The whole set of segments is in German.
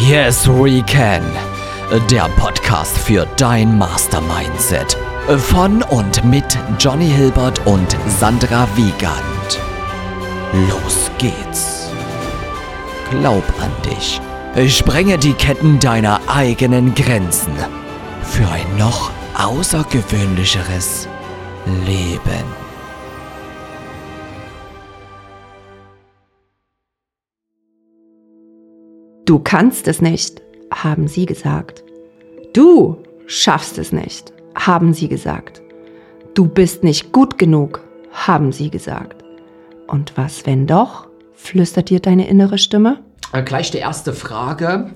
Yes, we can. Der Podcast für dein Mastermindset. Von und mit Johnny Hilbert und Sandra Wiegand. Los geht's. Glaub an dich. Sprenge die Ketten deiner eigenen Grenzen. Für ein noch außergewöhnlicheres Leben. Du kannst es nicht, haben sie gesagt. Du schaffst es nicht, haben sie gesagt. Du bist nicht gut genug, haben sie gesagt. Und was, wenn doch? flüstert dir deine innere Stimme. Äh, gleich die erste Frage.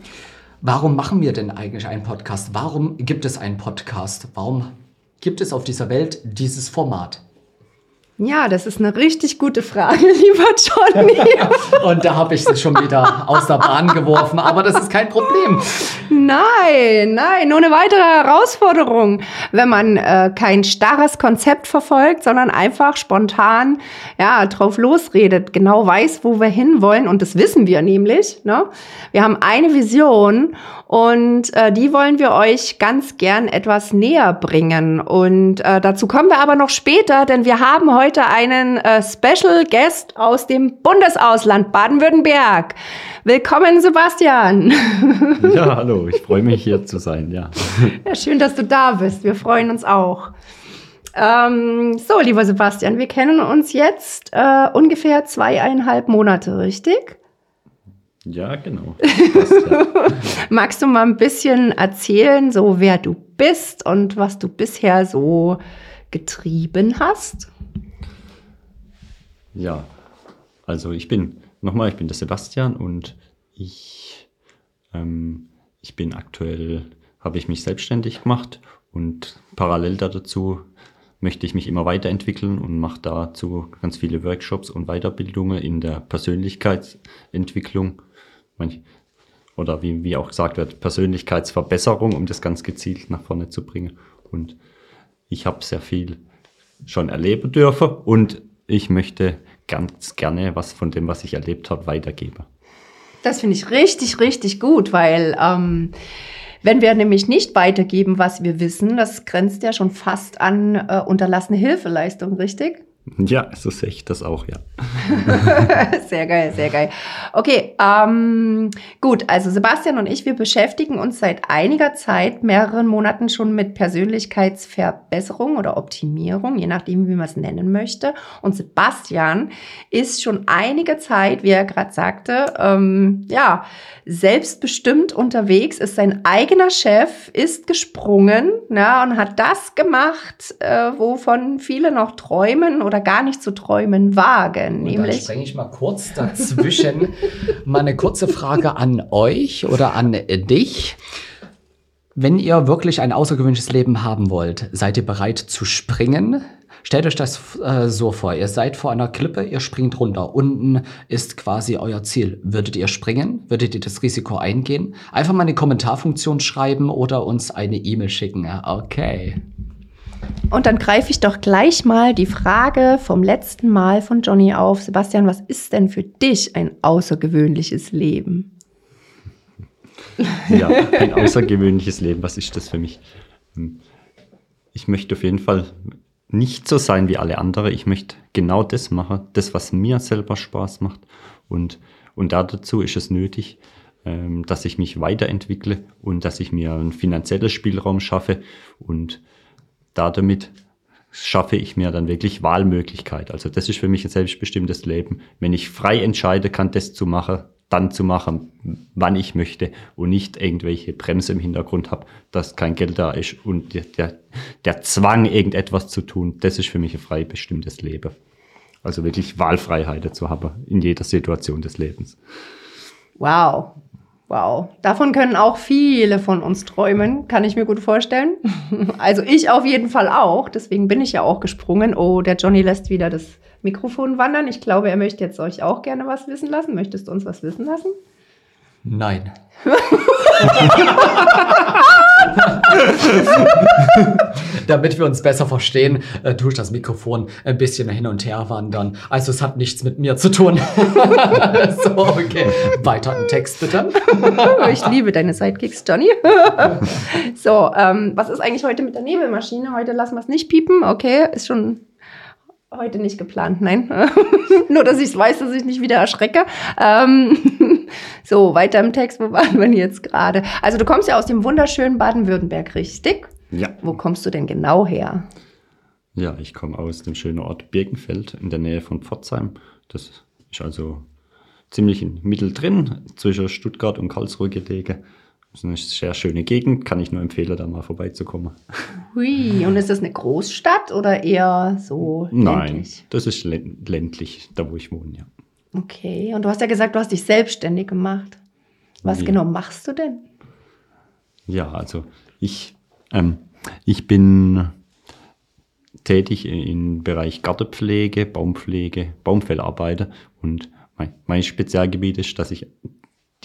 Warum machen wir denn eigentlich einen Podcast? Warum gibt es einen Podcast? Warum gibt es auf dieser Welt dieses Format? Ja, das ist eine richtig gute Frage, lieber Johnny. Und da habe ich sie schon wieder aus der Bahn geworfen, aber das ist kein Problem. Nein, nein, nur eine weitere Herausforderung, wenn man äh, kein starres Konzept verfolgt, sondern einfach spontan ja, drauf losredet, genau weiß, wo wir hinwollen und das wissen wir nämlich. Ne? Wir haben eine Vision und äh, die wollen wir euch ganz gern etwas näher bringen. Und äh, dazu kommen wir aber noch später, denn wir haben heute einen äh, Special Guest aus dem Bundesausland Baden-Württemberg. Willkommen, Sebastian. Ja, hallo, ich freue mich hier zu sein, ja. ja. Schön, dass du da bist. Wir freuen uns auch. Ähm, so, lieber Sebastian, wir kennen uns jetzt äh, ungefähr zweieinhalb Monate, richtig? Ja, genau. Passt, ja. Magst du mal ein bisschen erzählen, so wer du bist und was du bisher so getrieben hast? Ja, also ich bin, nochmal, ich bin der Sebastian und ich, ähm, ich bin aktuell, habe ich mich selbstständig gemacht und parallel dazu möchte ich mich immer weiterentwickeln und mache dazu ganz viele Workshops und Weiterbildungen in der Persönlichkeitsentwicklung oder wie, wie auch gesagt wird, Persönlichkeitsverbesserung, um das ganz gezielt nach vorne zu bringen. Und ich habe sehr viel schon erleben dürfen und ich möchte ganz gerne was von dem, was ich erlebt habe, weitergeben. Das finde ich richtig, richtig gut, weil ähm, wenn wir nämlich nicht weitergeben, was wir wissen, das grenzt ja schon fast an äh, unterlassene Hilfeleistung, richtig? Ja, so sehe ich das auch, ja. sehr geil, sehr geil. Okay, ähm, gut, also Sebastian und ich, wir beschäftigen uns seit einiger Zeit, mehreren Monaten schon mit Persönlichkeitsverbesserung oder Optimierung, je nachdem, wie man es nennen möchte. Und Sebastian ist schon einige Zeit, wie er gerade sagte, ähm, ja, selbstbestimmt unterwegs, ist sein eigener Chef, ist gesprungen ja, und hat das gemacht, äh, wovon viele noch träumen oder gar nicht zu träumen wagen. Und nämlich. Dann sprenge ich mal kurz dazwischen. mal eine kurze Frage an euch oder an dich. Wenn ihr wirklich ein außergewöhnliches Leben haben wollt, seid ihr bereit zu springen? Stellt euch das äh, so vor. Ihr seid vor einer Klippe, ihr springt runter. Unten ist quasi euer Ziel. Würdet ihr springen? Würdet ihr das Risiko eingehen? Einfach mal eine Kommentarfunktion schreiben oder uns eine E-Mail schicken. Okay. Und dann greife ich doch gleich mal die Frage vom letzten Mal von Johnny auf. Sebastian, was ist denn für dich ein außergewöhnliches Leben? Ja, ein außergewöhnliches Leben. Was ist das für mich? Hm. Ich möchte auf jeden Fall nicht so sein wie alle anderen. Ich möchte genau das machen, das, was mir selber Spaß macht. Und, und dazu ist es nötig, ähm, dass ich mich weiterentwickle und dass ich mir einen finanziellen Spielraum schaffe und damit schaffe ich mir dann wirklich Wahlmöglichkeit. Also das ist für mich ein selbstbestimmtes Leben. Wenn ich frei entscheide kann, das zu machen, dann zu machen, wann ich möchte und nicht irgendwelche Bremse im Hintergrund habe, dass kein Geld da ist und der, der Zwang, irgendetwas zu tun, das ist für mich ein frei bestimmtes Leben. Also wirklich Wahlfreiheit zu haben in jeder Situation des Lebens. Wow, Wow, davon können auch viele von uns träumen, kann ich mir gut vorstellen. Also ich auf jeden Fall auch, deswegen bin ich ja auch gesprungen. Oh, der Johnny lässt wieder das Mikrofon wandern. Ich glaube, er möchte jetzt euch auch gerne was wissen lassen. Möchtest du uns was wissen lassen? Nein. Damit wir uns besser verstehen, äh, tue ich das Mikrofon ein bisschen hin und her wandern. Also es hat nichts mit mir zu tun. so, okay. Weiter im Text bitte. ich liebe deine Sidekicks, Johnny. so, ähm, was ist eigentlich heute mit der Nebelmaschine? Heute lassen wir es nicht piepen. Okay, ist schon heute nicht geplant, nein. Nur, dass ich weiß, dass ich nicht wieder erschrecke. Ähm, so, weiter im Text, wo waren wir jetzt gerade? Also du kommst ja aus dem wunderschönen Baden-Württemberg, richtig? Ja. Wo kommst du denn genau her? Ja, ich komme aus dem schönen Ort Birkenfeld in der Nähe von Pforzheim. Das ist also ziemlich in Mittel drin, zwischen Stuttgart und Karlsruhe gelegen. Das ist eine sehr schöne Gegend, kann ich nur empfehlen, da mal vorbeizukommen. Hui, und ist das eine Großstadt oder eher so Nein, ländlich? das ist lä- ländlich, da wo ich wohne, ja. Okay, und du hast ja gesagt, du hast dich selbstständig gemacht. Was Ja. genau machst du denn? Ja, also ich, ähm, ich bin tätig im Bereich Gartenpflege, Baumpflege, Baumfellarbeiter und mein, mein Spezialgebiet ist, dass ich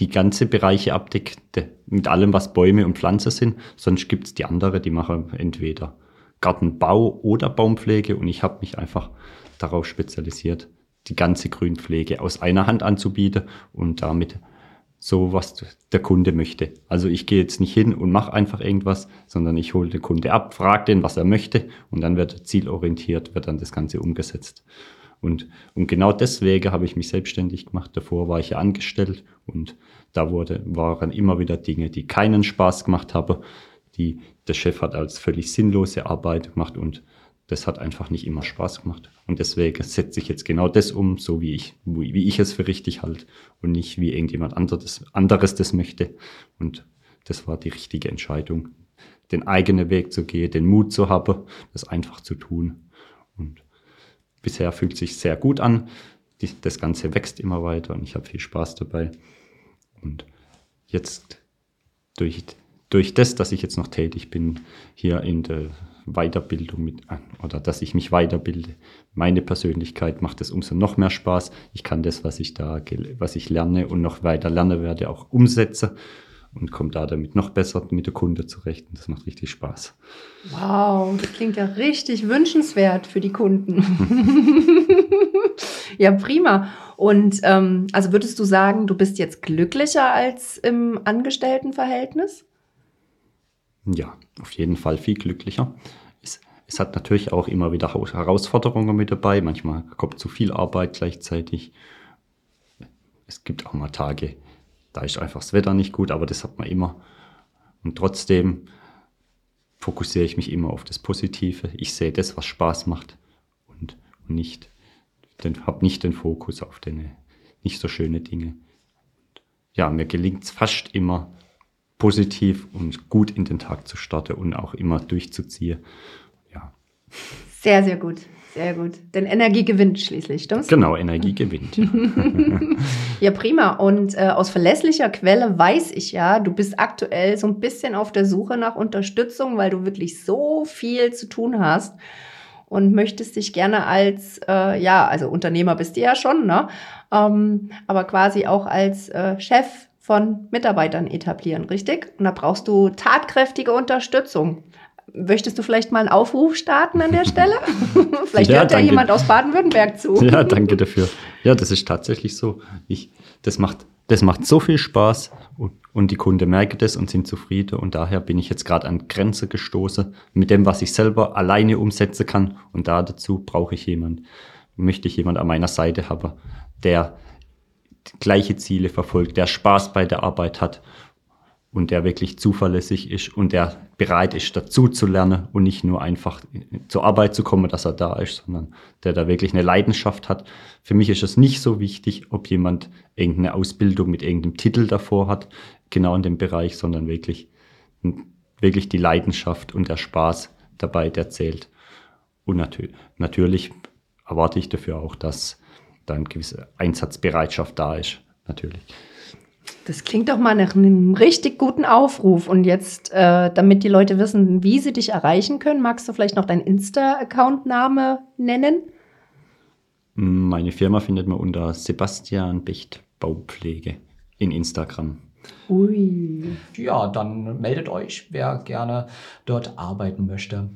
die ganze Bereiche abdecke de- mit allem, was Bäume und Pflanzen sind. Sonst gibt es die andere, die machen entweder Gartenbau oder Baumpflege und ich habe mich einfach darauf spezialisiert, die ganze Grünpflege aus einer Hand anzubieten und damit so, was der Kunde möchte. Also ich gehe jetzt nicht hin und mache einfach irgendwas, sondern ich hole den Kunde ab, frage den, was er möchte und dann wird zielorientiert, wird dann das Ganze umgesetzt. Und, und genau deswegen habe ich mich selbstständig gemacht. Davor war ich ja angestellt und da wurde, waren immer wieder Dinge, die keinen Spaß gemacht haben, die der Chef hat als völlig sinnlose Arbeit gemacht und das hat einfach nicht immer Spaß gemacht. Und deswegen setze ich jetzt genau das um, so wie ich, wie ich es für richtig halte und nicht wie irgendjemand anderes, anderes das möchte. Und das war die richtige Entscheidung, den eigenen Weg zu gehen, den Mut zu haben, das einfach zu tun. Und bisher fühlt sich sehr gut an. Das Ganze wächst immer weiter und ich habe viel Spaß dabei. Und jetzt durch, durch das, dass ich jetzt noch tätig bin, hier in der Weiterbildung mit, oder dass ich mich weiterbilde, meine Persönlichkeit macht es umso noch mehr Spaß. Ich kann das, was ich da, was ich lerne und noch weiter lerne werde, auch umsetzen und komme da damit noch besser mit der Kunde zurecht. Und das macht richtig Spaß. Wow, das klingt ja richtig wünschenswert für die Kunden. ja, prima. Und ähm, also würdest du sagen, du bist jetzt glücklicher als im Angestelltenverhältnis? Ja, auf jeden Fall viel glücklicher. Es, es hat natürlich auch immer wieder Herausforderungen mit dabei. Manchmal kommt zu viel Arbeit gleichzeitig. Es gibt auch mal Tage, da ist einfach das Wetter nicht gut, aber das hat man immer. Und trotzdem fokussiere ich mich immer auf das Positive. Ich sehe das, was Spaß macht und, und nicht, habe nicht den Fokus auf den nicht so schöne Dinge. Ja, mir gelingt es fast immer, positiv und gut in den Tag zu starten und auch immer durchzuziehen. Ja, Sehr, sehr gut. Sehr gut. Denn Energie gewinnt schließlich, stimmt's? genau, Energie gewinnt. Ja. Ja, prima. Und äh, aus verlässlicher Quelle weiß ich ja, du bist aktuell so ein bisschen auf der Suche nach Unterstützung, weil du wirklich so viel zu tun hast und möchtest dich gerne als, äh, ja, also Unternehmer bist du ja schon, ne? Ähm, aber quasi auch als äh, Chef von Mitarbeitern etablieren, richtig? Und da brauchst du tatkräftige Unterstützung. Möchtest du vielleicht mal einen Aufruf starten an der Stelle? vielleicht Ja, hört ja danke. jemand aus Baden-Württemberg zu. ja, danke dafür. Ja, das ist tatsächlich so. Ich, das, macht, das macht so viel Spaß und, und die Kunden merken das und sind zufrieden. Und daher bin ich jetzt gerade an Grenze gestoßen mit dem, was ich selber alleine umsetzen kann. Und da dazu brauche ich jemand, möchte ich jemand an meiner Seite haben, der gleiche Ziele verfolgt, der Spaß bei der Arbeit hat und der wirklich zuverlässig ist und der bereit ist, dazu zu lernen und nicht nur einfach zur Arbeit zu kommen, dass er da ist, sondern der da wirklich eine Leidenschaft hat. Für mich ist es nicht so wichtig, ob jemand irgendeine Ausbildung mit irgendeinem Titel davor hat, genau in dem Bereich, sondern wirklich, wirklich die Leidenschaft und der Spaß dabei, der zählt. Und natür natürlich erwarte ich dafür auch, dass da eine gewisse Einsatzbereitschaft da ist, natürlich. Das klingt doch mal nach einem richtig guten Aufruf. Und jetzt, äh, damit die Leute wissen, wie sie dich erreichen können, magst du vielleicht noch deinen Insta-Account-Name nennen? Meine Firma findet man unter Sebastian Becht Baupflege in Instagram. Ui. Ja, dann meldet euch, wer gerne dort arbeiten möchte.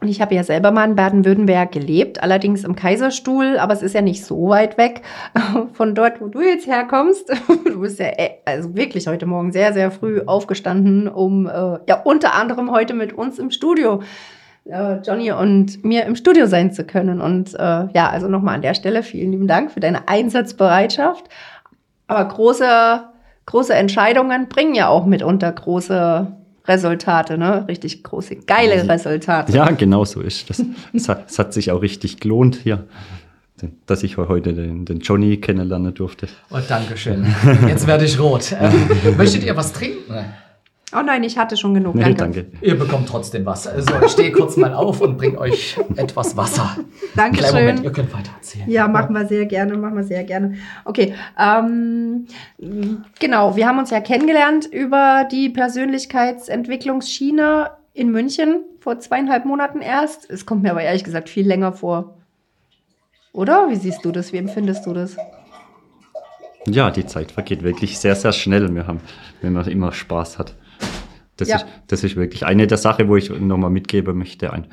Und ich habe ja selber mal in Baden-Württemberg gelebt, allerdings im Kaiserstuhl, aber es ist ja nicht so weit weg von dort, wo du jetzt herkommst. Du bist ja äh, also wirklich heute Morgen sehr, sehr früh aufgestanden, um äh, ja unter anderem heute mit uns im Studio, äh, Johnny und mir im Studio sein zu können. Und ja, also nochmal an der Stelle vielen lieben Dank für deine Einsatzbereitschaft. Aber große, große Entscheidungen bringen ja auch mitunter große Resultate, ne? Richtig große, geile Resultate. Ja, genau so ist das. es, hat, es hat sich auch richtig gelohnt hier, dass ich heute den, den Johnny kennenlernen durfte. Oh, Dankeschön. Jetzt werde ich rot. Möchtet ihr was trinken? Oh nein, ich hatte schon genug. Nee, danke. danke. Ihr bekommt trotzdem was. Also ich stehe kurz mal auf und bringe euch etwas Wasser. Dankeschön. Kleinen Moment, ihr könnt weiter erzählen. Ja, machen wir sehr gerne, machen wir sehr gerne. Okay, ähm, genau, wir haben uns ja kennengelernt über die Persönlichkeitsentwicklungsschiene in München vor zweieinhalb Monaten erst. Es kommt mir aber ehrlich gesagt viel länger vor. Oder? Wie siehst du das? Wie empfindest du das? Ja, die Zeit vergeht wirklich sehr, sehr schnell, wir haben, wenn man immer Spaß hat. Das, Ja. ist, das ist wirklich eine der Sachen, wo ich nochmal mitgeben möchte, ein,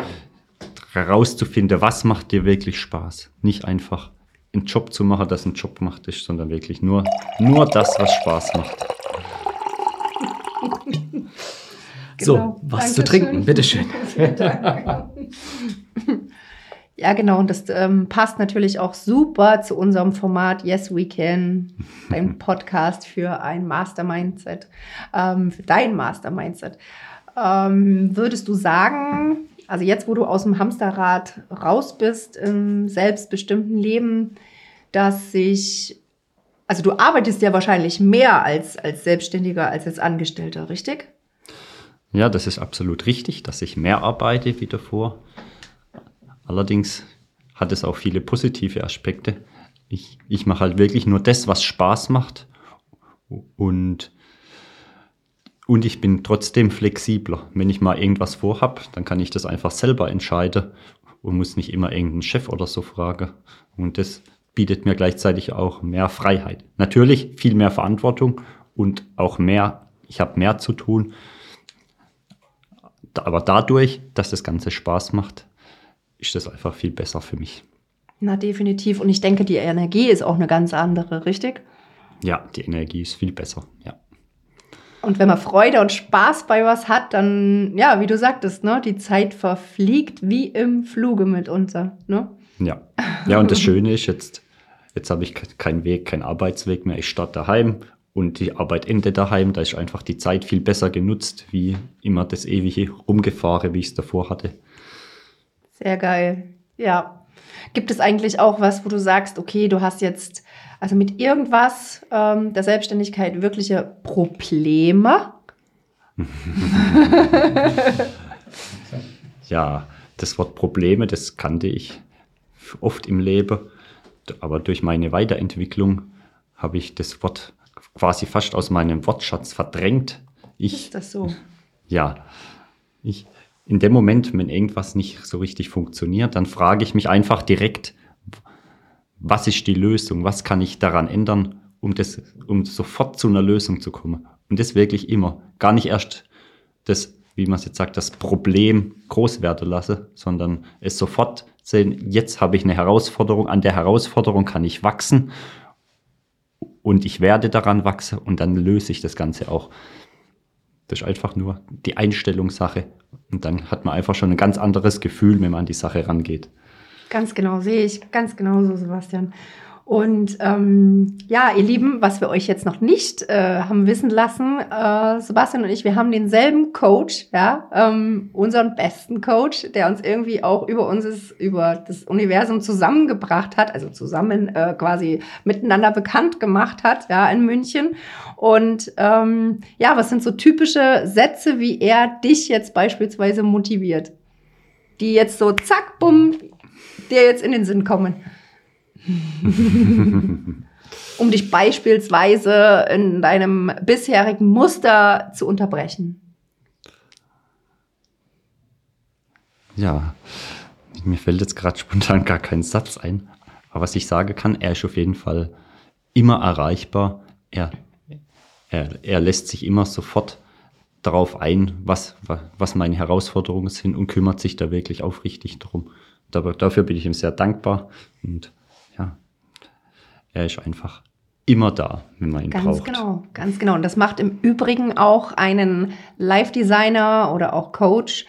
herauszufinden, was macht dir wirklich Spaß. Nicht einfach einen Job zu machen, das ein Job macht ist, sondern wirklich nur, nur das, was Spaß macht. So, Genau. was zu Dankeschön. trinken, bitteschön. Ja, genau. Und das ähm, passt natürlich auch super zu unserem Format Yes We Can, ein Podcast für ein Mastermindset, ähm, für dein Mastermindset. Ähm, würdest du sagen, also jetzt, wo du aus dem Hamsterrad raus bist im selbstbestimmten Leben, dass sich, also du arbeitest ja wahrscheinlich mehr als, als Selbstständiger, als als Angestellter, richtig? Ja, das ist absolut richtig, dass ich mehr arbeite wie davor. Allerdings hat es auch viele positive Aspekte. Ich, ich mache halt wirklich nur das, was Spaß macht. Und, und ich bin trotzdem flexibler. Wenn ich mal irgendwas vorhab, dann kann ich das einfach selber entscheiden und muss nicht immer irgendeinen Chef oder so fragen. Und das bietet mir gleichzeitig auch mehr Freiheit. Natürlich viel mehr Verantwortung und auch mehr, ich habe mehr zu tun. Aber dadurch, dass das Ganze Spaß macht, ist das einfach viel besser für mich. Na, definitiv. Und ich denke, die Energie ist auch eine ganz andere, richtig? Ja, die Energie ist viel besser. Ja. Und wenn man Freude und Spaß bei was hat, dann, ja, wie du sagtest, ne, die Zeit verfliegt wie im Fluge mitunter, ne? Ja. Ja, und das Schöne ist jetzt, jetzt habe ich ke- keinen Weg, keinen Arbeitsweg mehr. Ich starte daheim und die Arbeit endet daheim. Da ist einfach die Zeit viel besser genutzt, wie immer das ewige Rumgefahren, wie ich es davor hatte. Sehr geil. Ja. Gibt es eigentlich auch was, wo du sagst, okay, du hast jetzt also mit irgendwas ähm, der Selbstständigkeit wirkliche Probleme? Ja, das Wort Probleme, das kannte ich oft im Leben, aber durch meine Weiterentwicklung habe ich das Wort quasi fast aus meinem Wortschatz verdrängt. Ich, Ist das so? ja, ich, in dem Moment, wenn irgendwas nicht so richtig funktioniert, dann frage ich mich einfach direkt, was ist die Lösung? Was kann ich daran ändern, um das, um sofort zu einer Lösung zu kommen? Und das wirklich immer. Gar nicht erst das, wie man es jetzt sagt, das Problem groß werden lasse, sondern es sofort sehen, jetzt habe ich eine Herausforderung, an der Herausforderung kann ich wachsen und ich werde daran wachsen und dann löse ich das Ganze auch. Das ist einfach nur die Einstellungssache. Und dann hat man einfach schon ein ganz anderes Gefühl, wenn man an die Sache rangeht. Ganz genau, sehe ich ganz genau so, Sebastian. Und ähm, ja, ihr Lieben, was wir euch jetzt noch nicht äh, haben wissen lassen, äh, Sebastian und ich, wir haben denselben Coach, ja, ähm, unseren besten Coach, der uns irgendwie auch über uns über das Universum zusammengebracht hat, also zusammen äh, quasi miteinander bekannt gemacht hat, ja, in München. Und ähm, ja, was sind so typische Sätze, wie er dich jetzt beispielsweise motiviert? Die jetzt so zack, bumm, dir jetzt in den Sinn kommen. um dich beispielsweise in deinem bisherigen Muster zu unterbrechen. Ja, mir fällt jetzt gerade spontan gar kein Satz ein. Aber was ich sagen kann, er ist auf jeden Fall immer erreichbar. Er, er, er lässt sich immer sofort darauf ein, was, was meine Herausforderungen sind und kümmert sich da wirklich aufrichtig drum. Dafür bin ich ihm sehr dankbar und er ist einfach immer da, wenn man ihn ganz braucht. Ganz genau, ganz genau. Und das macht im Übrigen auch einen Live-Designer oder auch Coach,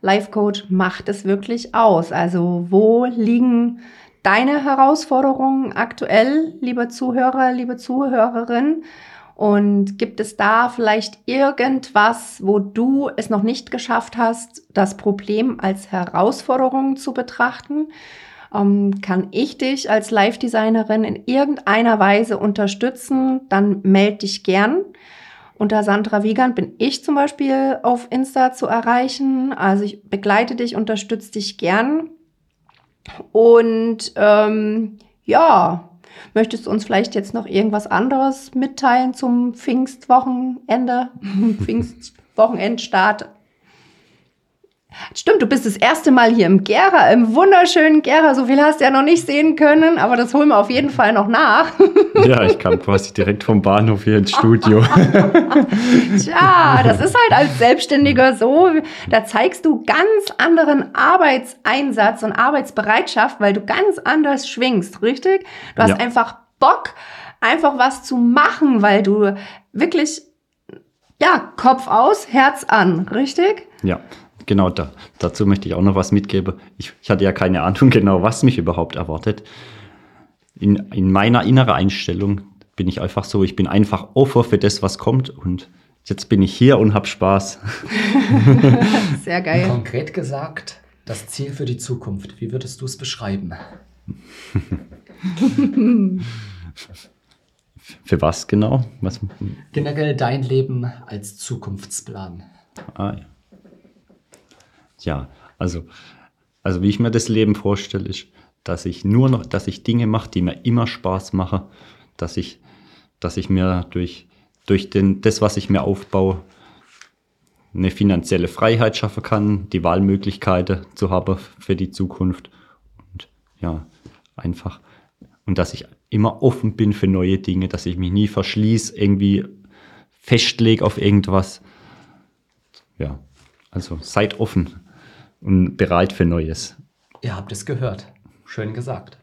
Life-Coach, macht es wirklich aus. Also wo liegen deine Herausforderungen aktuell, liebe Zuhörer, liebe Zuhörerin? Und gibt es da vielleicht irgendwas, wo du es noch nicht geschafft hast, das Problem als Herausforderung zu betrachten? Ähm, kann ich dich als Live-Designerin in irgendeiner Weise unterstützen? Dann melde dich gern. Unter Sandra Wiegand bin ich zum Beispiel auf Insta zu erreichen. Also ich begleite dich, unterstütze dich gern. Und ähm, ja, Möchtest du uns vielleicht jetzt noch irgendwas anderes mitteilen zum Pfingstwochenende, Pfingstwochenendstart Stimmt, du bist das erste Mal hier im Gera, im wunderschönen Gera. So viel hast du ja noch nicht sehen können, aber das holen wir auf jeden Fall noch nach. Ja, ich kam quasi direkt vom Bahnhof hier ins Studio. Tja, das ist halt als Selbstständiger so. Da zeigst du ganz anderen Arbeitseinsatz und Arbeitsbereitschaft, weil du ganz anders schwingst, richtig? Du hast ja. einfach Bock, einfach was zu machen, weil du wirklich, ja, Kopf aus, Herz an, richtig? Ja, genau, da, dazu möchte ich auch noch was mitgeben. Ich, ich hatte ja keine Ahnung genau, was mich überhaupt erwartet. In, in meiner inneren Einstellung bin ich einfach so, ich bin einfach offen für das, was kommt und jetzt bin ich hier und habe Spaß. Sehr geil. Konkret gesagt, das Ziel für die Zukunft, wie würdest du es beschreiben? für was genau? Was? Generell dein Leben als Zukunftsplan. Ah, ja ja, also, also wie ich mir das Leben vorstelle, ist, dass ich nur noch, dass ich Dinge mache, die mir immer Spaß machen, dass ich, dass ich mir durch, durch den, das, was ich mir aufbaue, eine finanzielle Freiheit schaffen kann, die Wahlmöglichkeiten zu haben für die Zukunft und ja, einfach und dass ich immer offen bin für neue Dinge, dass ich mich nie verschließe, irgendwie festlege auf irgendwas. Ja, also seid offen und bereit für Neues. Ihr habt es gehört. Schön gesagt.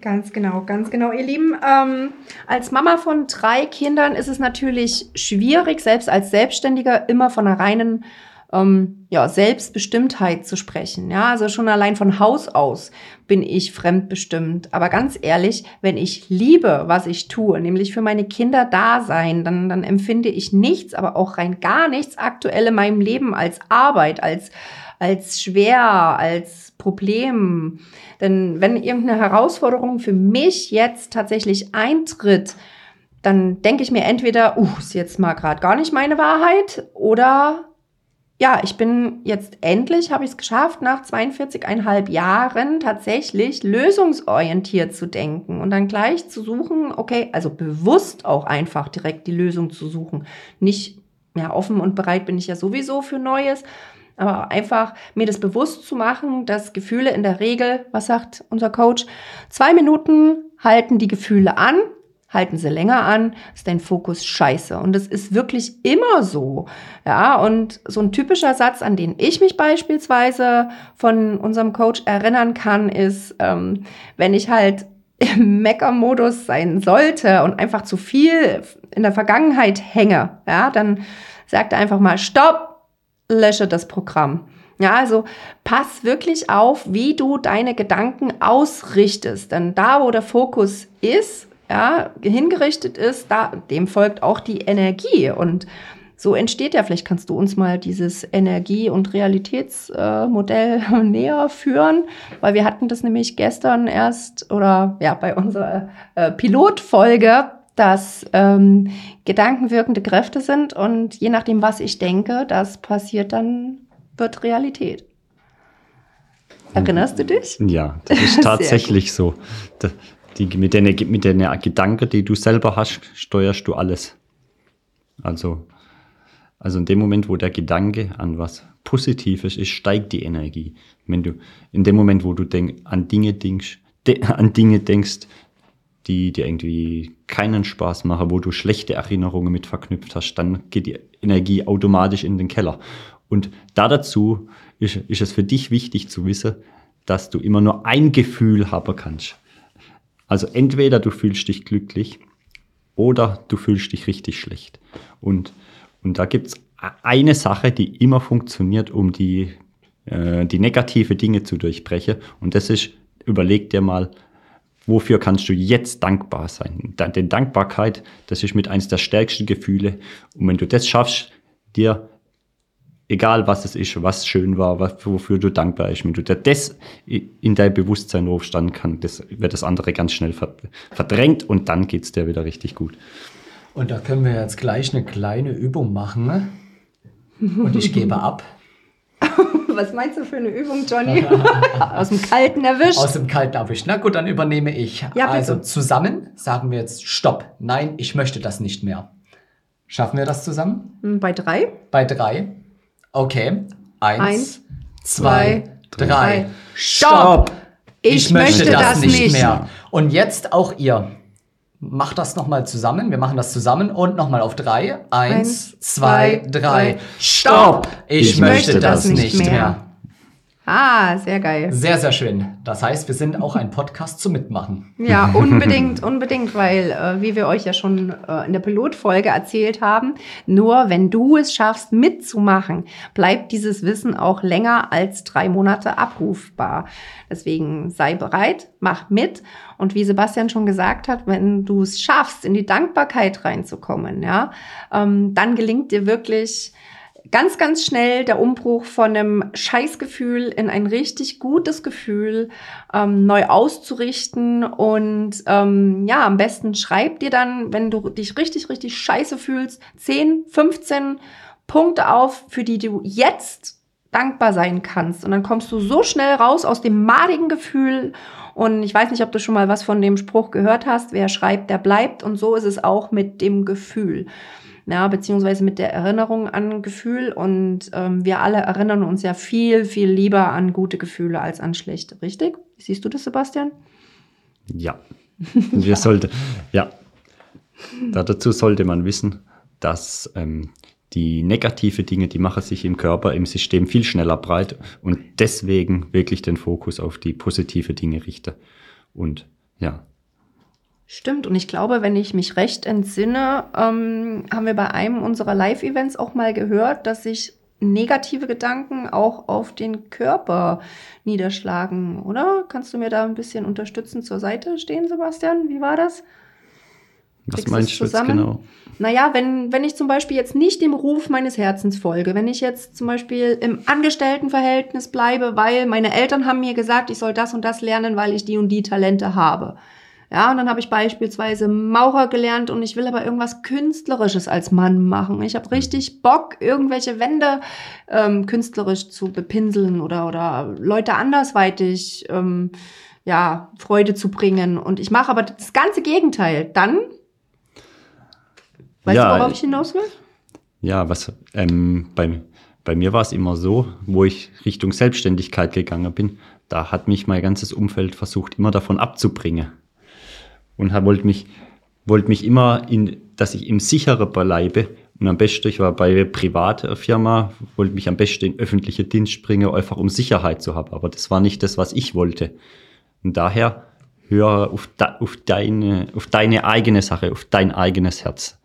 Ganz genau, ganz genau. Ihr Lieben, ähm, als Mama von drei Kindern ist es natürlich schwierig, selbst als Selbstständiger immer von einer reinen ähm, ja, Selbstbestimmtheit zu sprechen. Ja, also schon allein von Haus aus bin ich fremdbestimmt. Aber ganz ehrlich, wenn ich liebe, was ich tue, nämlich für meine Kinder da sein, dann, dann empfinde ich nichts, aber auch rein gar nichts aktuell in meinem Leben als Arbeit, als, als schwer, als Problem. Denn wenn irgendeine Herausforderung für mich jetzt tatsächlich eintritt, dann denke ich mir entweder, uh, ist jetzt mal gerade gar nicht meine Wahrheit oder ja, ich bin jetzt endlich, habe ich es geschafft, nach 42,5 Jahren tatsächlich lösungsorientiert zu denken und dann gleich zu suchen, okay, also bewusst auch einfach direkt die Lösung zu suchen. Nicht, ja, offen und bereit bin ich ja sowieso für Neues, aber einfach mir das bewusst zu machen, dass Gefühle in der Regel, was sagt unser Coach, zwei Minuten halten die Gefühle an, halten sie länger an, ist dein Fokus scheiße. Und es ist wirklich immer so. Ja, und so ein typischer Satz, an den ich mich beispielsweise von unserem Coach erinnern kann, ist, ähm, wenn ich halt im Mecker-Modus sein sollte und einfach zu viel in der Vergangenheit hänge, ja, dann sagt er einfach mal, stopp, lösche das Programm. Ja, also pass wirklich auf, wie du deine Gedanken ausrichtest. Denn da, wo der Fokus ist, ja, hingerichtet ist, da, dem folgt auch die Energie. Und so entsteht ja, vielleicht kannst du uns mal dieses Energie- und Realitätsmodell äh, näher führen, weil wir hatten das nämlich gestern erst oder ja, bei unserer äh, Pilotfolge dass ähm, Gedanken wirkende Kräfte sind und je nachdem, was ich denke, das passiert dann, wird Realität. Erinnerst du dich? Ja, das ist tatsächlich so. Die, mit den mit Gedanken, die du selber hast, steuerst du alles. Also, also in dem Moment, wo der Gedanke an was Positives ist, steigt die Energie. Wenn du in dem Moment, wo du denk, an Dinge denkst, de, an Dinge denkst, die dir irgendwie keinen Spaß machen, wo du schlechte Erinnerungen mit verknüpft hast, dann geht die Energie automatisch in den Keller. Und da dazu ist, ist es für dich wichtig zu wissen, dass du immer nur ein Gefühl haben kannst. Also entweder du fühlst dich glücklich oder du fühlst dich richtig schlecht. Und, und da gibt's eine Sache, die immer funktioniert, um die, äh, die negative Dinge zu durchbrechen. Und das ist, überleg dir mal, wofür kannst du jetzt dankbar sein? Denn Dankbarkeit, das ist mit eines der stärksten Gefühle. Und wenn du das schaffst, dir egal was es ist, was schön war, was, wofür du dankbar bist, wenn du das in dein Bewusstsein rufst, dann kann das, wird das andere ganz schnell verdrängt und dann geht es dir wieder richtig gut. Und da können wir jetzt gleich eine kleine Übung machen. Ne? Und ich gebe ab. Was meinst du für eine Übung, Johnny? Aus dem Kalten erwischt? Aus dem Kalten erwischt. Na gut, dann übernehme ich. Ja, also zusammen sagen wir jetzt Stopp. Nein, ich möchte das nicht mehr. Schaffen wir das zusammen? Bei drei? Bei drei. Okay. Eins, Eins zwei, zwei, drei. Stopp! Ich, ich möchte, möchte, das, das nicht mehr. Und jetzt auch ihr. Macht das nochmal zusammen. Wir machen das zusammen und nochmal auf drei. Eins, Eins zwei, drei. Stopp! Ich, ich möchte, das, das nicht mehr. mehr. Ah, sehr geil. Sehr, sehr schön. Das heißt, wir sind auch ein Podcast zum Mitmachen. Ja, unbedingt, unbedingt, weil, äh, wie wir euch ja schon äh, in der Pilotfolge erzählt haben, nur wenn du es schaffst, mitzumachen, bleibt dieses Wissen auch länger als drei Monate abrufbar. Deswegen sei bereit, mach mit. Und wie Sebastian schon gesagt hat, wenn du es schaffst, in die Dankbarkeit reinzukommen, ja, ähm, dann gelingt dir wirklich ganz, ganz schnell der Umbruch von einem Scheißgefühl in ein richtig gutes Gefühl ähm, neu auszurichten. Und ähm, ja, am besten schreib dir dann, wenn du dich richtig, richtig scheiße fühlst, 10, 15 Punkte auf, für die du jetzt dankbar sein kannst. Und dann kommst du so schnell raus aus dem madigen Gefühl. Und ich weiß nicht, ob du schon mal was von dem Spruch gehört hast, wer schreibt, der bleibt. Und so ist es auch mit dem Gefühl ja, beziehungsweise mit der Erinnerung an Gefühl. Und ähm, wir alle erinnern uns ja viel, viel lieber an gute Gefühle als an schlechte, richtig? Siehst du das, Sebastian? Ja. Wir sollten, ja. Da dazu sollte man wissen, dass ähm, die negative Dinge, die machen sich im Körper, im System viel schneller breit und deswegen wirklich den Fokus auf die positive Dinge richte. Und ja, Stimmt, und ich glaube, wenn ich mich recht entsinne, ähm, haben wir bei einem unserer Live-Events auch mal gehört, dass sich negative Gedanken auch auf den Körper niederschlagen, oder? Kannst du mir da ein bisschen unterstützend zur Seite stehen, Sebastian? Wie war das? Was meinst du jetzt genau? Naja, wenn, wenn ich zum Beispiel jetzt nicht dem Ruf meines Herzens folge, wenn ich jetzt zum Beispiel im Angestelltenverhältnis bleibe, weil meine Eltern haben mir gesagt, ich soll das und das lernen, weil ich die und die Talente habe ja, und dann habe ich beispielsweise Maurer gelernt und ich will aber irgendwas Künstlerisches als Mann machen. Ich habe richtig Bock, irgendwelche Wände ähm, künstlerisch zu bepinseln oder, oder Leute andersweitig ähm, ja, Freude zu bringen. Und ich mache aber das ganze Gegenteil. Dann, weißt ja, du, worauf ich hinaus will? Ja, was ähm, bei, bei mir war es immer so, wo ich Richtung Selbstständigkeit gegangen bin, da hat mich mein ganzes Umfeld versucht, immer davon abzubringen und wollte mich, wollte mich immer in, dass ich im sicheren bleibe. Und am besten, ich war bei einer privaten Firma, wollte mich am besten in öffentliche Dienst bringen, einfach um Sicherheit zu haben. Aber das war nicht das, was ich wollte. Und daher höre auf, de, auf, deine, auf deine eigene Sache, auf dein eigenes Herz.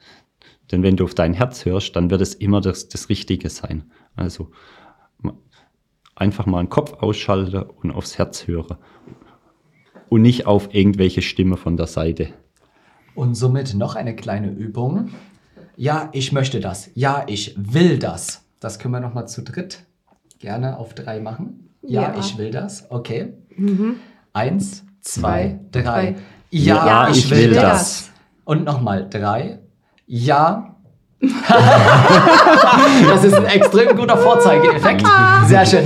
Denn wenn du auf dein Herz hörst, dann wird es immer das, das Richtige sein. Also einfach mal den Kopf ausschalten und aufs Herz hören und nicht auf irgendwelche Stimme von der Seite. Und somit noch eine kleine Übung. Ja, ich möchte das. Ja, ich will das. Das können wir nochmal zu dritt gerne auf drei machen. Ja, ja. ich will das. Okay. Mhm. Eins, zwei, zwei drei. Ja, ja, ich, ich will, will das. das. Und nochmal drei. Ja, das ist ein extrem guter Vorzeigeeffekt. Sehr schön.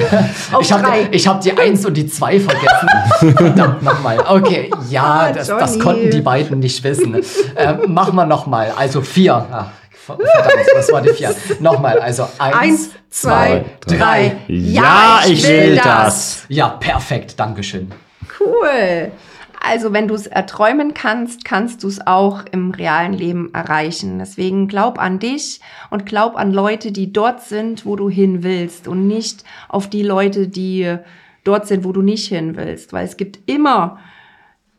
ich habe hab die 1 und die 2 vergessen. Verdammt nochmal. Okay, ja, ah, das, das, konnten die beiden nicht wissen. Äh, machen wir nochmal. Also 4. Ah, verdammt, das war die 4. Nochmal, also 1, 2, 3. Ja, ich will das. Ja, perfekt. Dankeschön. Cool. Also wenn du es erträumen kannst, kannst du es auch im realen Leben erreichen. Deswegen glaub an dich und glaub an Leute, die dort sind, wo du hin willst und nicht auf die Leute, die dort sind, wo du nicht hin willst. Weil es gibt immer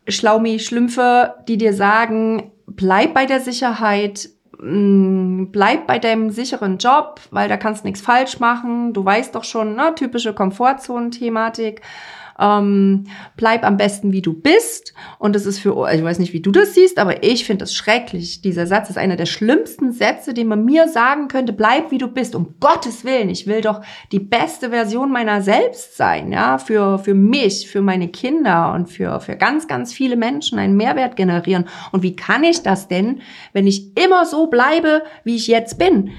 Schlaumi, Schlümpfe, die dir sagen, bleib bei der Sicherheit, mm, bleib bei deinem sicheren Job, weil da kannst nichts falsch machen. Du weißt doch schon, ne, typische Komfortzonen-Thematik ähm, bleib am besten wie du bist. Und das ist für, ich weiß nicht, wie du das siehst, aber ich finde das schrecklich. Dieser Satz ist einer der schlimmsten Sätze, den man mir sagen könnte, bleib wie du bist. Um Gottes Willen, ich will doch die beste Version meiner selbst sein, ja, für, für mich, für meine Kinder und für, für ganz, ganz viele Menschen einen Mehrwert generieren. Und wie kann ich das denn, wenn ich immer so bleibe, wie ich jetzt bin?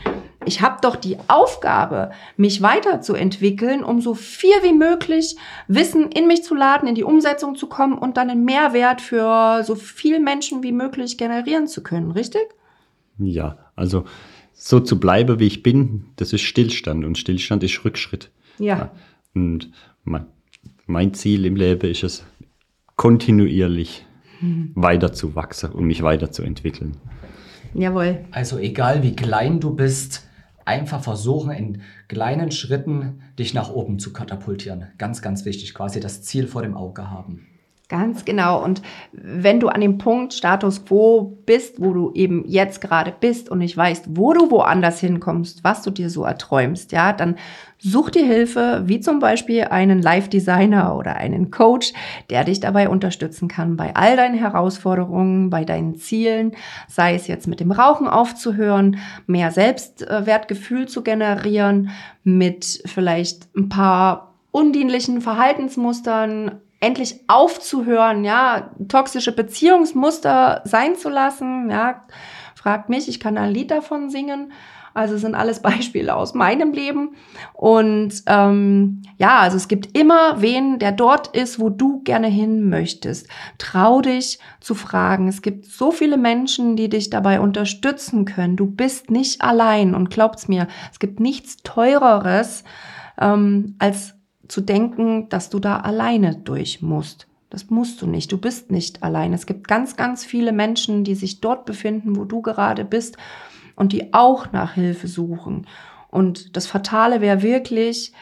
Ich habe doch die Aufgabe, mich weiterzuentwickeln, um so viel wie möglich Wissen in mich zu laden, in die Umsetzung zu kommen und dann einen Mehrwert für so viel Menschen wie möglich generieren zu können, richtig? Ja, also so zu bleiben, wie ich bin, das ist Stillstand und Stillstand ist Rückschritt. Ja. Und mein, mein Ziel im Leben ist es, kontinuierlich hm. weiterzuwachsen und mich weiterzuentwickeln. Jawohl. Also egal wie klein du bist, einfach versuchen, in kleinen Schritten dich nach oben zu katapultieren. Ganz, ganz wichtig, quasi das Ziel vor dem Auge haben. Ganz genau. Und wenn du an dem Punkt Status quo bist, wo du eben jetzt gerade bist und nicht weißt, wo du woanders hinkommst, was du dir so erträumst, ja, dann such dir Hilfe, wie zum Beispiel einen Live-Designer oder einen Coach, der dich dabei unterstützen kann bei all deinen Herausforderungen, bei deinen Zielen, sei es jetzt mit dem Rauchen aufzuhören, mehr Selbstwertgefühl zu generieren, mit vielleicht ein paar undienlichen Verhaltensmustern endlich aufzuhören, ja, toxische Beziehungsmuster sein zu lassen, ja, fragt mich, ich kann ein Lied davon singen. Also sind alles Beispiele aus meinem Leben. Und ähm, ja, also es gibt immer wen, der dort ist, wo du gerne hin möchtest. Trau dich zu fragen. Es gibt so viele Menschen, die dich dabei unterstützen können. Du bist nicht allein. Und glaubt's mir, es gibt nichts Teureres ähm, als zu denken, dass du da alleine durch musst. Das musst du nicht. Du bist nicht allein. Es gibt ganz, ganz viele Menschen, die sich dort befinden, wo du gerade bist und die auch nach Hilfe suchen. Und das Fatale wäre wirklich,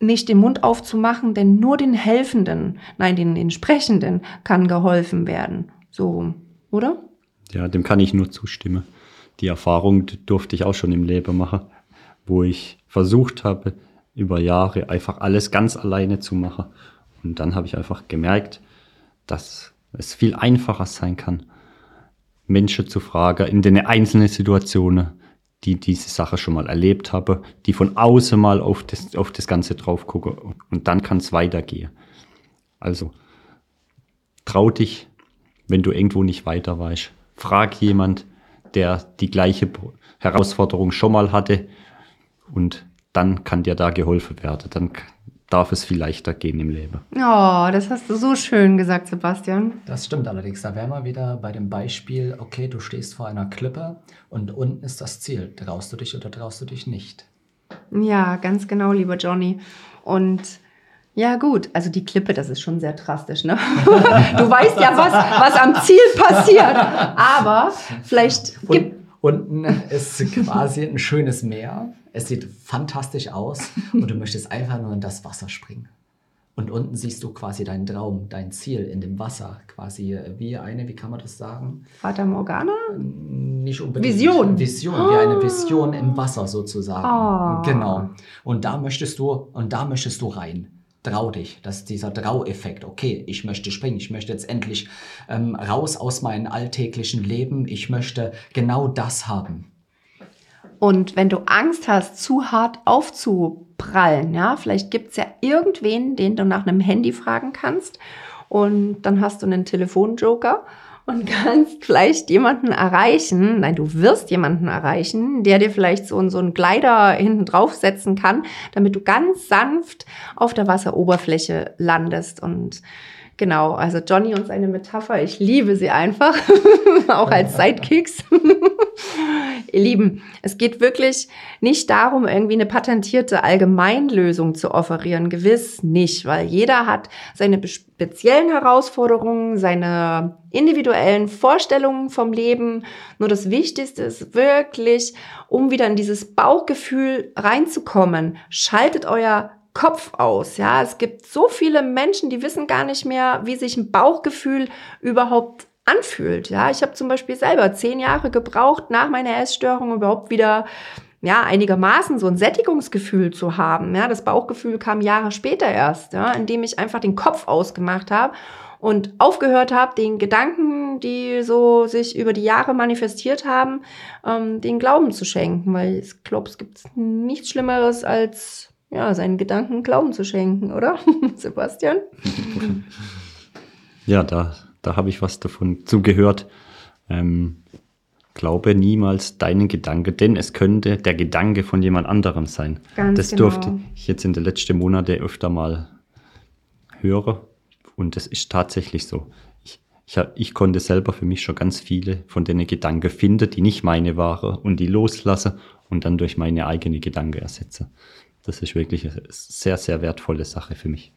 nicht den Mund aufzumachen, denn nur den Helfenden, nein, den, den Sprechenden kann geholfen werden. So, oder? Ja, dem kann ich nur zustimmen. Die Erfahrung durfte ich auch schon im Leben machen, wo ich versucht habe, über Jahre einfach alles ganz alleine zu machen. Und dann habe ich einfach gemerkt, dass es viel einfacher sein kann, Menschen zu fragen in den einzelnen Situationen, die diese Sache schon mal erlebt haben, die von außen mal auf das, auf das Ganze drauf gucken und dann kann es weitergehen. Also trau dich, wenn du irgendwo nicht weiter weißt. Frag jemand, der die gleiche Herausforderung schon mal hatte und dann kann dir da geholfen werden. Dann darf es viel leichter gehen im Leben. Oh, das hast du so schön gesagt, Sebastian. Das stimmt allerdings. Da wären wir wieder bei dem Beispiel, okay, du stehst vor einer Klippe und unten ist das Ziel. Traust du dich oder traust du dich nicht? Ja, ganz genau, lieber Johnny. Und ja, gut, also die Klippe, das ist schon sehr drastisch, ne? du weißt ja, was, was am Ziel passiert. Aber vielleicht gibt Unten ist quasi ein schönes Meer. Es sieht fantastisch aus und du möchtest einfach nur in das Wasser springen. Und unten siehst du quasi deinen Traum, dein Ziel in dem Wasser, quasi wie eine, wie kann man das sagen? Vater Morgana? Nicht unbedingt. Vision. Vision, oh. wie eine Vision im Wasser sozusagen. Oh. Genau. Und da möchtest du, und da möchtest du rein trau dich. Das ist dieser Traueffekt. Okay, ich möchte springen. Ich möchte jetzt endlich ähm, raus aus meinem alltäglichen Leben. Ich möchte genau das haben. Und wenn du Angst hast, zu hart aufzuprallen, ja, vielleicht gibt es ja irgendwen, den du nach einem Handy fragen kannst. Und dann hast du einen Telefonjoker und kannst vielleicht jemanden erreichen, nein, du wirst jemanden erreichen, der dir vielleicht so, so einen Gleiter hinten draufsetzen kann, damit du ganz sanft auf der Wasseroberfläche landest und Genau, also Johnny und seine Metapher, ich liebe sie einfach, auch als Sidekicks. Ihr Lieben, es geht wirklich nicht darum, irgendwie eine patentierte Allgemeinlösung zu offerieren. Gewiss nicht, weil jeder hat seine speziellen Herausforderungen, seine individuellen Vorstellungen vom Leben. Nur das Wichtigste ist wirklich, um wieder in dieses Bauchgefühl reinzukommen, schaltet euer Kopf aus. Ja, es gibt so viele Menschen, die wissen gar nicht mehr, wie sich ein Bauchgefühl überhaupt anfühlt. Ja, ich habe zum Beispiel selber zehn Jahre gebraucht, nach meiner Essstörung überhaupt wieder ja, einigermaßen so ein Sättigungsgefühl zu haben. Ja, das Bauchgefühl kam Jahre später erst, ja, indem ich einfach den Kopf ausgemacht habe und aufgehört habe, den Gedanken, die so sich über die Jahre manifestiert haben, ähm, den Glauben zu schenken, weil ich glaube, es gibt nichts Schlimmeres als ja, seinen Gedanken Glauben zu schenken, oder? Sebastian? Ja, da da habe ich was davon zugehört. Ähm, glaube niemals deinen Gedanke, denn es könnte der Gedanke von jemand anderem sein. Ganz das genau. durfte ich jetzt in den letzten Monaten öfter mal hören und das ist tatsächlich so. Ich, ich, ich konnte selber für mich schon ganz viele von den Gedanken finden, die nicht meine waren und die loslasse und dann durch meine eigene Gedanken ersetze. Das ist wirklich eine sehr, sehr wertvolle Sache für mich.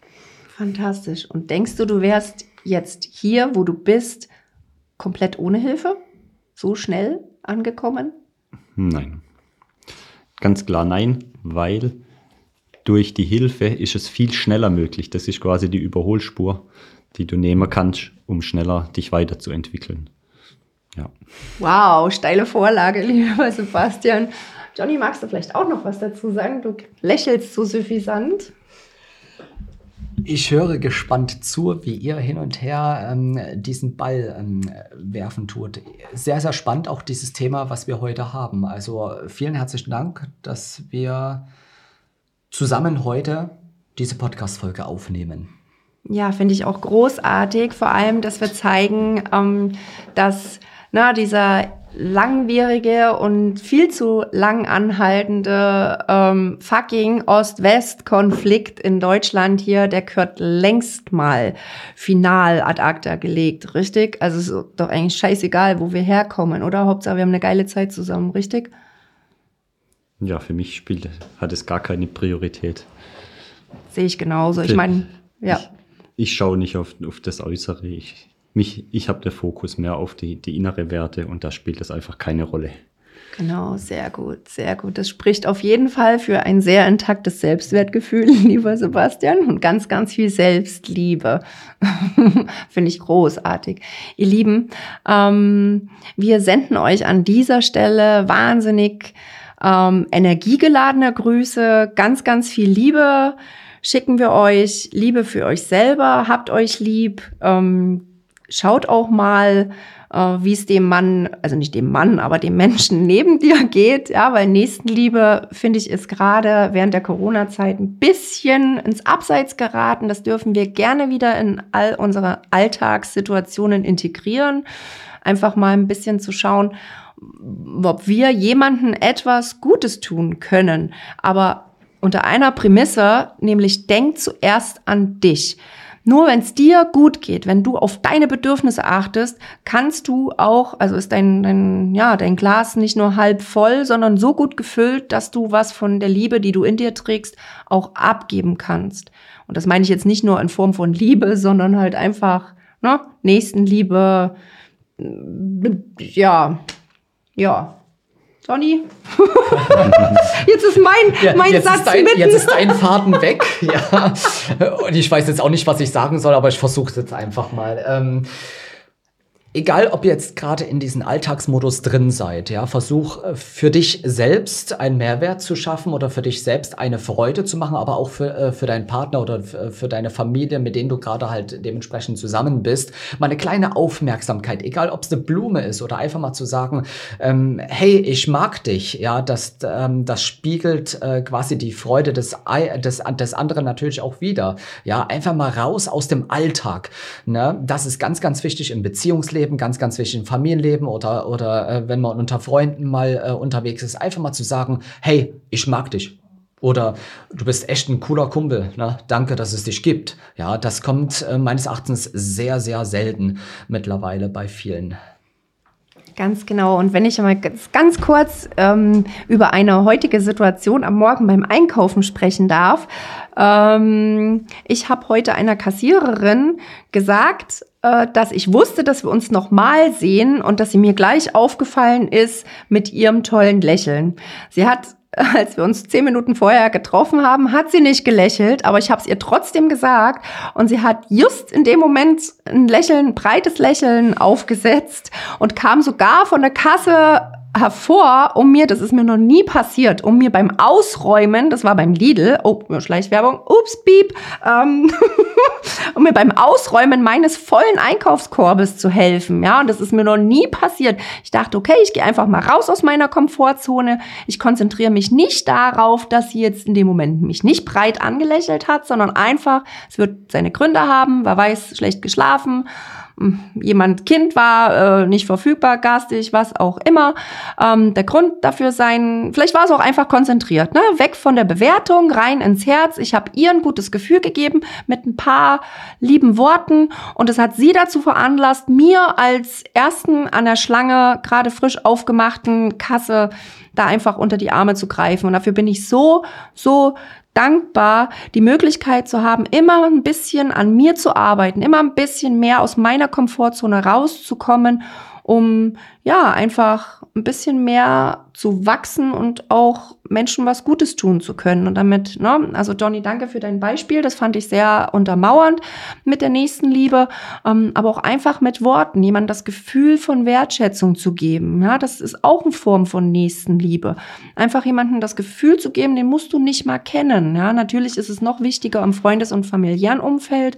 Fantastisch. Und denkst du, du wärst jetzt hier, wo du bist, komplett ohne Hilfe? So schnell angekommen? Nein. Ganz klar nein, weil durch die Hilfe ist es viel schneller möglich. Das ist quasi die Überholspur, die du nehmen kannst, um schneller dich weiterzuentwickeln. Ja. Wow, steile Vorlage, lieber Sebastian. Johnny, magst du vielleicht auch noch was dazu sagen? Du lächelst so suffisant. Ich höre gespannt zu, wie ihr hin und her ähm, diesen Ball ähm, werfen tut. Sehr, sehr spannend auch dieses Thema, was wir heute haben. Also vielen herzlichen Dank, dass wir zusammen heute diese Podcast-Folge aufnehmen. Ja, finde ich auch großartig. Vor allem, dass wir zeigen, ähm, dass na, dieser langwierige und viel zu lang anhaltende ähm, fucking Ost-West-Konflikt in Deutschland hier, der gehört längst mal final ad acta gelegt, richtig? Also ist doch eigentlich scheißegal, wo wir herkommen, oder? Hauptsache, wir haben eine geile Zeit zusammen, richtig? Ja, für mich spielt, hat es gar keine Priorität. Sehe ich genauso. Ich meine, ja. Ich, ich schaue nicht auf, auf das Äußere. Ich, mich, ich habe den Fokus mehr auf die, die innere Werte und da spielt es einfach keine Rolle. Genau, sehr gut, sehr gut. Das spricht auf jeden Fall für ein sehr intaktes Selbstwertgefühl, lieber Sebastian, und ganz, ganz viel Selbstliebe. Finde ich großartig. Ihr Lieben, ähm, wir senden euch an dieser Stelle wahnsinnig ähm, energiegeladene Grüße, ganz, ganz viel Liebe schicken wir euch, Liebe für euch selber, habt euch lieb, ähm, schaut auch mal, äh, wie es dem Mann, also nicht dem Mann, aber dem Menschen neben dir geht, ja, weil Nächstenliebe, finde ich, ist gerade während der Corona-Zeit ein bisschen ins Abseits geraten. Das dürfen wir gerne wieder in all unsere Alltagssituationen integrieren. Einfach mal ein bisschen zu schauen, ob wir jemanden etwas Gutes tun können. Aber unter einer Prämisse, nämlich denk zuerst an dich. Nur wenn es dir gut geht, wenn du auf deine Bedürfnisse achtest, kannst du auch, also ist dein, dein, ja, dein Glas nicht nur halb voll, sondern so gut gefüllt, dass du was von der Liebe, die du in dir trägst, auch abgeben kannst. Und das meine ich jetzt nicht nur in Form von Liebe, sondern halt einfach, ne, Nächstenliebe, ja, ja, Johnny, jetzt ist mein, ja, mein jetzt Satz ist dein, mitten. Jetzt ist dein Faden weg. ja. Und ich weiß jetzt auch nicht, was ich sagen soll, aber ich versuche es jetzt einfach mal. Ähm, Egal, ob ihr jetzt gerade in diesen Alltagsmodus drin seid, ja, versuch äh, für dich selbst einen Mehrwert zu schaffen oder für dich selbst eine Freude zu machen, aber auch für, äh, für deinen Partner oder für deine Familie, mit denen du gerade halt dementsprechend zusammen bist, mal eine kleine Aufmerksamkeit, egal ob es eine Blume ist oder einfach mal zu sagen, ähm, hey, ich mag dich, ja, das, ähm, das spiegelt äh, quasi die Freude des, des, des anderen natürlich auch wieder, ja, einfach mal raus aus dem Alltag, ne, das ist ganz, ganz wichtig im Beziehungsleben Berufsleben, ganz, ganz wichtig im Familienleben oder, oder äh, wenn man unter Freunden mal äh, unterwegs ist, einfach mal zu sagen, hey, ich mag dich. Oder du bist echt ein cooler Kumpel, ne? Danke, dass es dich gibt. Ja, das kommt äh, meines Erachtens sehr, sehr selten mittlerweile bei vielen. Ganz genau. Und wenn ich mal ganz, ganz kurz ähm, über eine heutige Situation am Morgen beim Einkaufen sprechen darf. Ähm, ich habe heute einer Kassiererin gesagt, dass ich wusste, dass wir uns nochmal sehen und dass sie mir gleich aufgefallen ist mit ihrem tollen Lächeln. Sie hat als wir uns zehn Minuten vorher getroffen haben, hat sie nicht gelächelt, aber ich habe es ihr trotzdem gesagt und sie hat just in dem Moment ein Lächeln, ein breites Lächeln aufgesetzt und kam sogar von der Kasse hervor, um mir, das ist mir noch nie passiert, um mir beim Ausräumen, das war beim Lidl, oh, Schleichwerbung, ups, piep, ähm, um mir beim Ausräumen meines vollen Einkaufskorbes zu helfen. Ja, und das ist mir noch nie passiert. Ich dachte, okay, ich gehe einfach mal raus aus meiner Komfortzone. Ich konzentriere mich nicht darauf, dass sie jetzt in dem Moment mich nicht breit angelächelt hat, sondern einfach, es wird seine Gründe haben, wer weiß, schlecht geschlafen jemand Kind war, äh, nicht verfügbar, garstig, was auch immer. Ähm, der Grund dafür sein, vielleicht war es auch einfach konzentriert, ne? weg von der Bewertung, rein ins Herz. Ich habe ihr ein gutes Gefühl gegeben mit ein paar lieben Worten und es hat sie dazu veranlasst, mir als ersten an der Schlange, gerade frisch aufgemachten Kasse, da einfach unter die Arme zu greifen. Und dafür bin ich so, so dankbar, die Möglichkeit zu haben, immer ein bisschen an mir zu arbeiten, immer ein bisschen mehr aus meiner Komfortzone rauszukommen, um ja einfach ein bisschen mehr zu wachsen und auch Menschen was Gutes tun zu können. Und damit, ne, also Johnny, danke für dein Beispiel. Das fand ich sehr untermauernd mit der nächsten Liebe, ähm, aber auch einfach mit Worten, jemand das Gefühl von Wertschätzung zu geben. Ja, das ist auch eine Form von Nächstenliebe. Einfach jemandem das Gefühl zu geben, den musst du nicht mal kennen. Ja, natürlich ist es noch wichtiger im Freundes- und familiären Umfeld,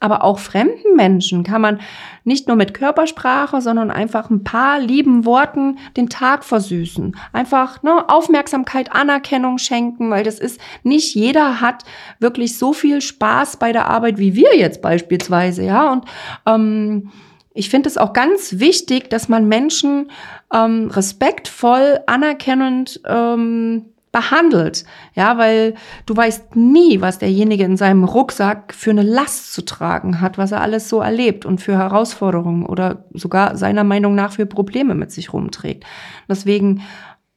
aber auch fremden Menschen kann man nicht nur mit Körpersprache, sondern einfach ein paar lieben Worten den Tag versüßen. Einfach ne, Aufmerksamkeit, Anerkennung schenken, weil das ist, nicht jeder hat wirklich so viel Spaß bei der Arbeit wie wir jetzt beispielsweise, ja. Und ähm, ich finde es auch ganz wichtig, dass man Menschen ähm, respektvoll, anerkennend ähm, behandelt. Ja, weil du weißt nie, was derjenige in seinem Rucksack für eine Last zu tragen hat, was er alles so erlebt und für Herausforderungen oder sogar seiner Meinung nach für Probleme mit sich rumträgt. Deswegen,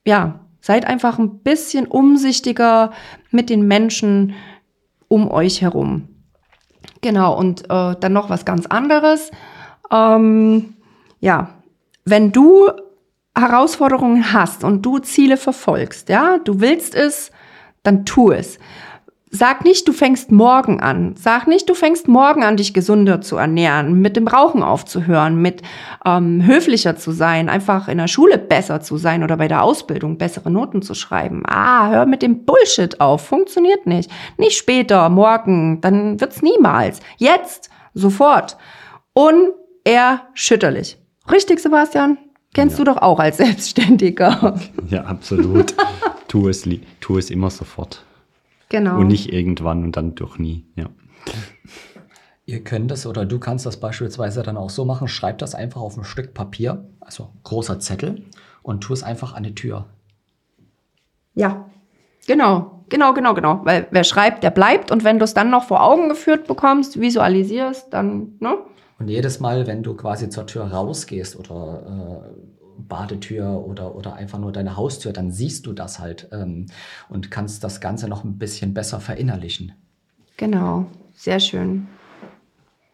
ja, seid einfach ein bisschen umsichtiger mit den Menschen um euch herum. Genau, und äh, dann noch was ganz anderes. Ähm, ja, wenn du Herausforderungen hast und du Ziele verfolgst, ja, du willst es, dann tu es. Sag nicht, du fängst morgen an. Sag nicht, du fängst morgen an, dich gesünder zu ernähren, mit dem Rauchen aufzuhören, mit ähm, höflicher zu sein, einfach in der Schule besser zu sein oder bei der Ausbildung bessere Noten zu schreiben. Ah, hör mit dem Bullshit auf. Funktioniert nicht. Nicht später, morgen, dann wird's niemals. Jetzt, sofort. Unerschütterlich. Richtig, Sebastian? Kennst ja. du doch auch als Selbstständiger. Ja, absolut. tu, es, tu es immer sofort. Genau. Und nicht irgendwann und dann doch nie. Ja. Ihr könnt es oder du kannst das beispielsweise dann auch so machen, schreib das einfach auf ein Stück Papier, also großer Zettel, und tu es einfach an die Tür. Ja, genau, genau, genau, genau. Weil wer schreibt, der bleibt. Und wenn du es dann noch vor Augen geführt bekommst, visualisierst, dann, ne? Und jedes Mal, wenn du quasi zur Tür rausgehst oder äh, Badetür oder, oder einfach nur deine Haustür, dann siehst du das halt ähm, und kannst das Ganze noch ein bisschen besser verinnerlichen. Genau, sehr schön.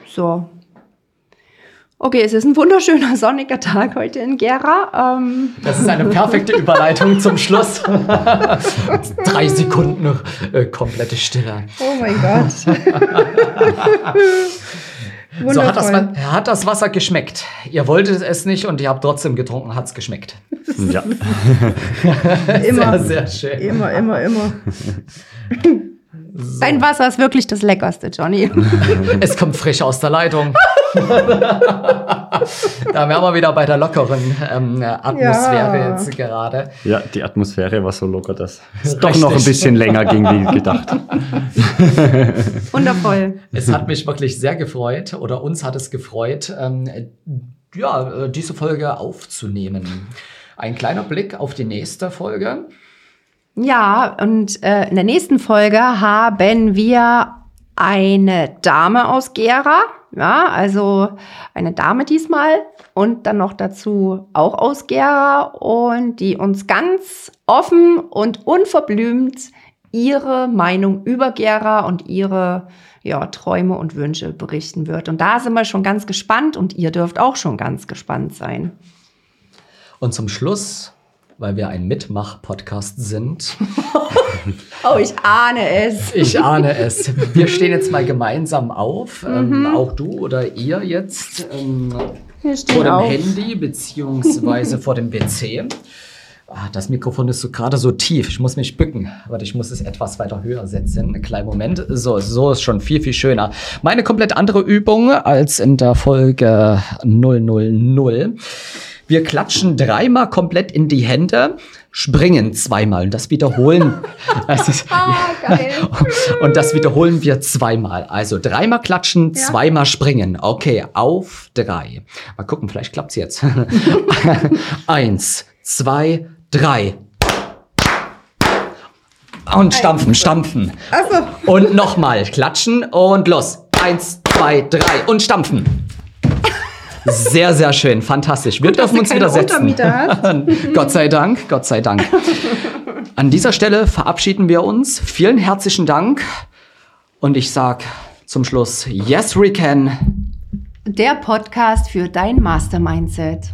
So. Okay, es ist ein wunderschöner sonniger Tag heute in Gera. Ähm. Das ist eine perfekte Überleitung zum Schluss. Drei Sekunden äh, komplette Stille. Oh mein Gott. So hat das, hat das Wasser geschmeckt. Ihr wolltet es nicht und ihr habt trotzdem getrunken, hat es geschmeckt. Ja. immer, sehr, sehr schön. Immer, immer, immer. So. Dein Wasser ist wirklich das Leckerste, Johnny. es kommt frisch aus der Leitung. da wären wir wieder bei der lockeren ähm, Atmosphäre ja. jetzt gerade. Ja, die Atmosphäre war so locker, dass es doch noch ein bisschen länger ging, wie gedacht. Wundervoll. Es hat mich wirklich sehr gefreut oder uns hat es gefreut, ähm, ja, diese Folge aufzunehmen. Ein kleiner Blick auf die nächste Folge. Ja, und äh, in der nächsten Folge haben wir eine Dame aus Gera Ja, also eine Dame diesmal und dann noch dazu auch aus Gera und die uns ganz offen und unverblümt ihre Meinung über Gera und ihre ja, Träume und Wünsche berichten wird. Und da sind wir schon ganz gespannt und ihr dürft auch schon ganz gespannt sein. Und zum Schluss, weil wir ein Mitmach-Podcast sind. oh, ich ahne es. Ich ahne es. Wir stehen jetzt mal gemeinsam auf. Ähm, auch du oder ihr jetzt ähm, vor dem auf. Handy beziehungsweise vor dem PC. Ah, das Mikrofon ist so gerade so tief. Ich muss mich bücken. Warte, ich muss es etwas weiter höher setzen. Einen kleinen Moment. So, so ist schon viel, viel schöner. Meine komplett andere Übung als in der Folge 000. Wir klatschen dreimal komplett in die Hände, springen zweimal und das wiederholen. Das ist, Ah, geil. und das wiederholen wir zweimal. Also dreimal klatschen, Ja. zweimal springen. Okay, auf drei. Mal gucken, vielleicht klappt's jetzt. Eins, zwei, drei. Und stampfen, stampfen. Achso. Und nochmal klatschen und los. Eins, zwei, drei und stampfen. Sehr, sehr schön, fantastisch. Wir dürfen du uns wieder setzen. Gott sei Dank, Gott sei Dank. An dieser Stelle verabschieden wir uns. Vielen herzlichen Dank. Und ich sag zum Schluss, yes, we can. Der Podcast für dein Mastermindset.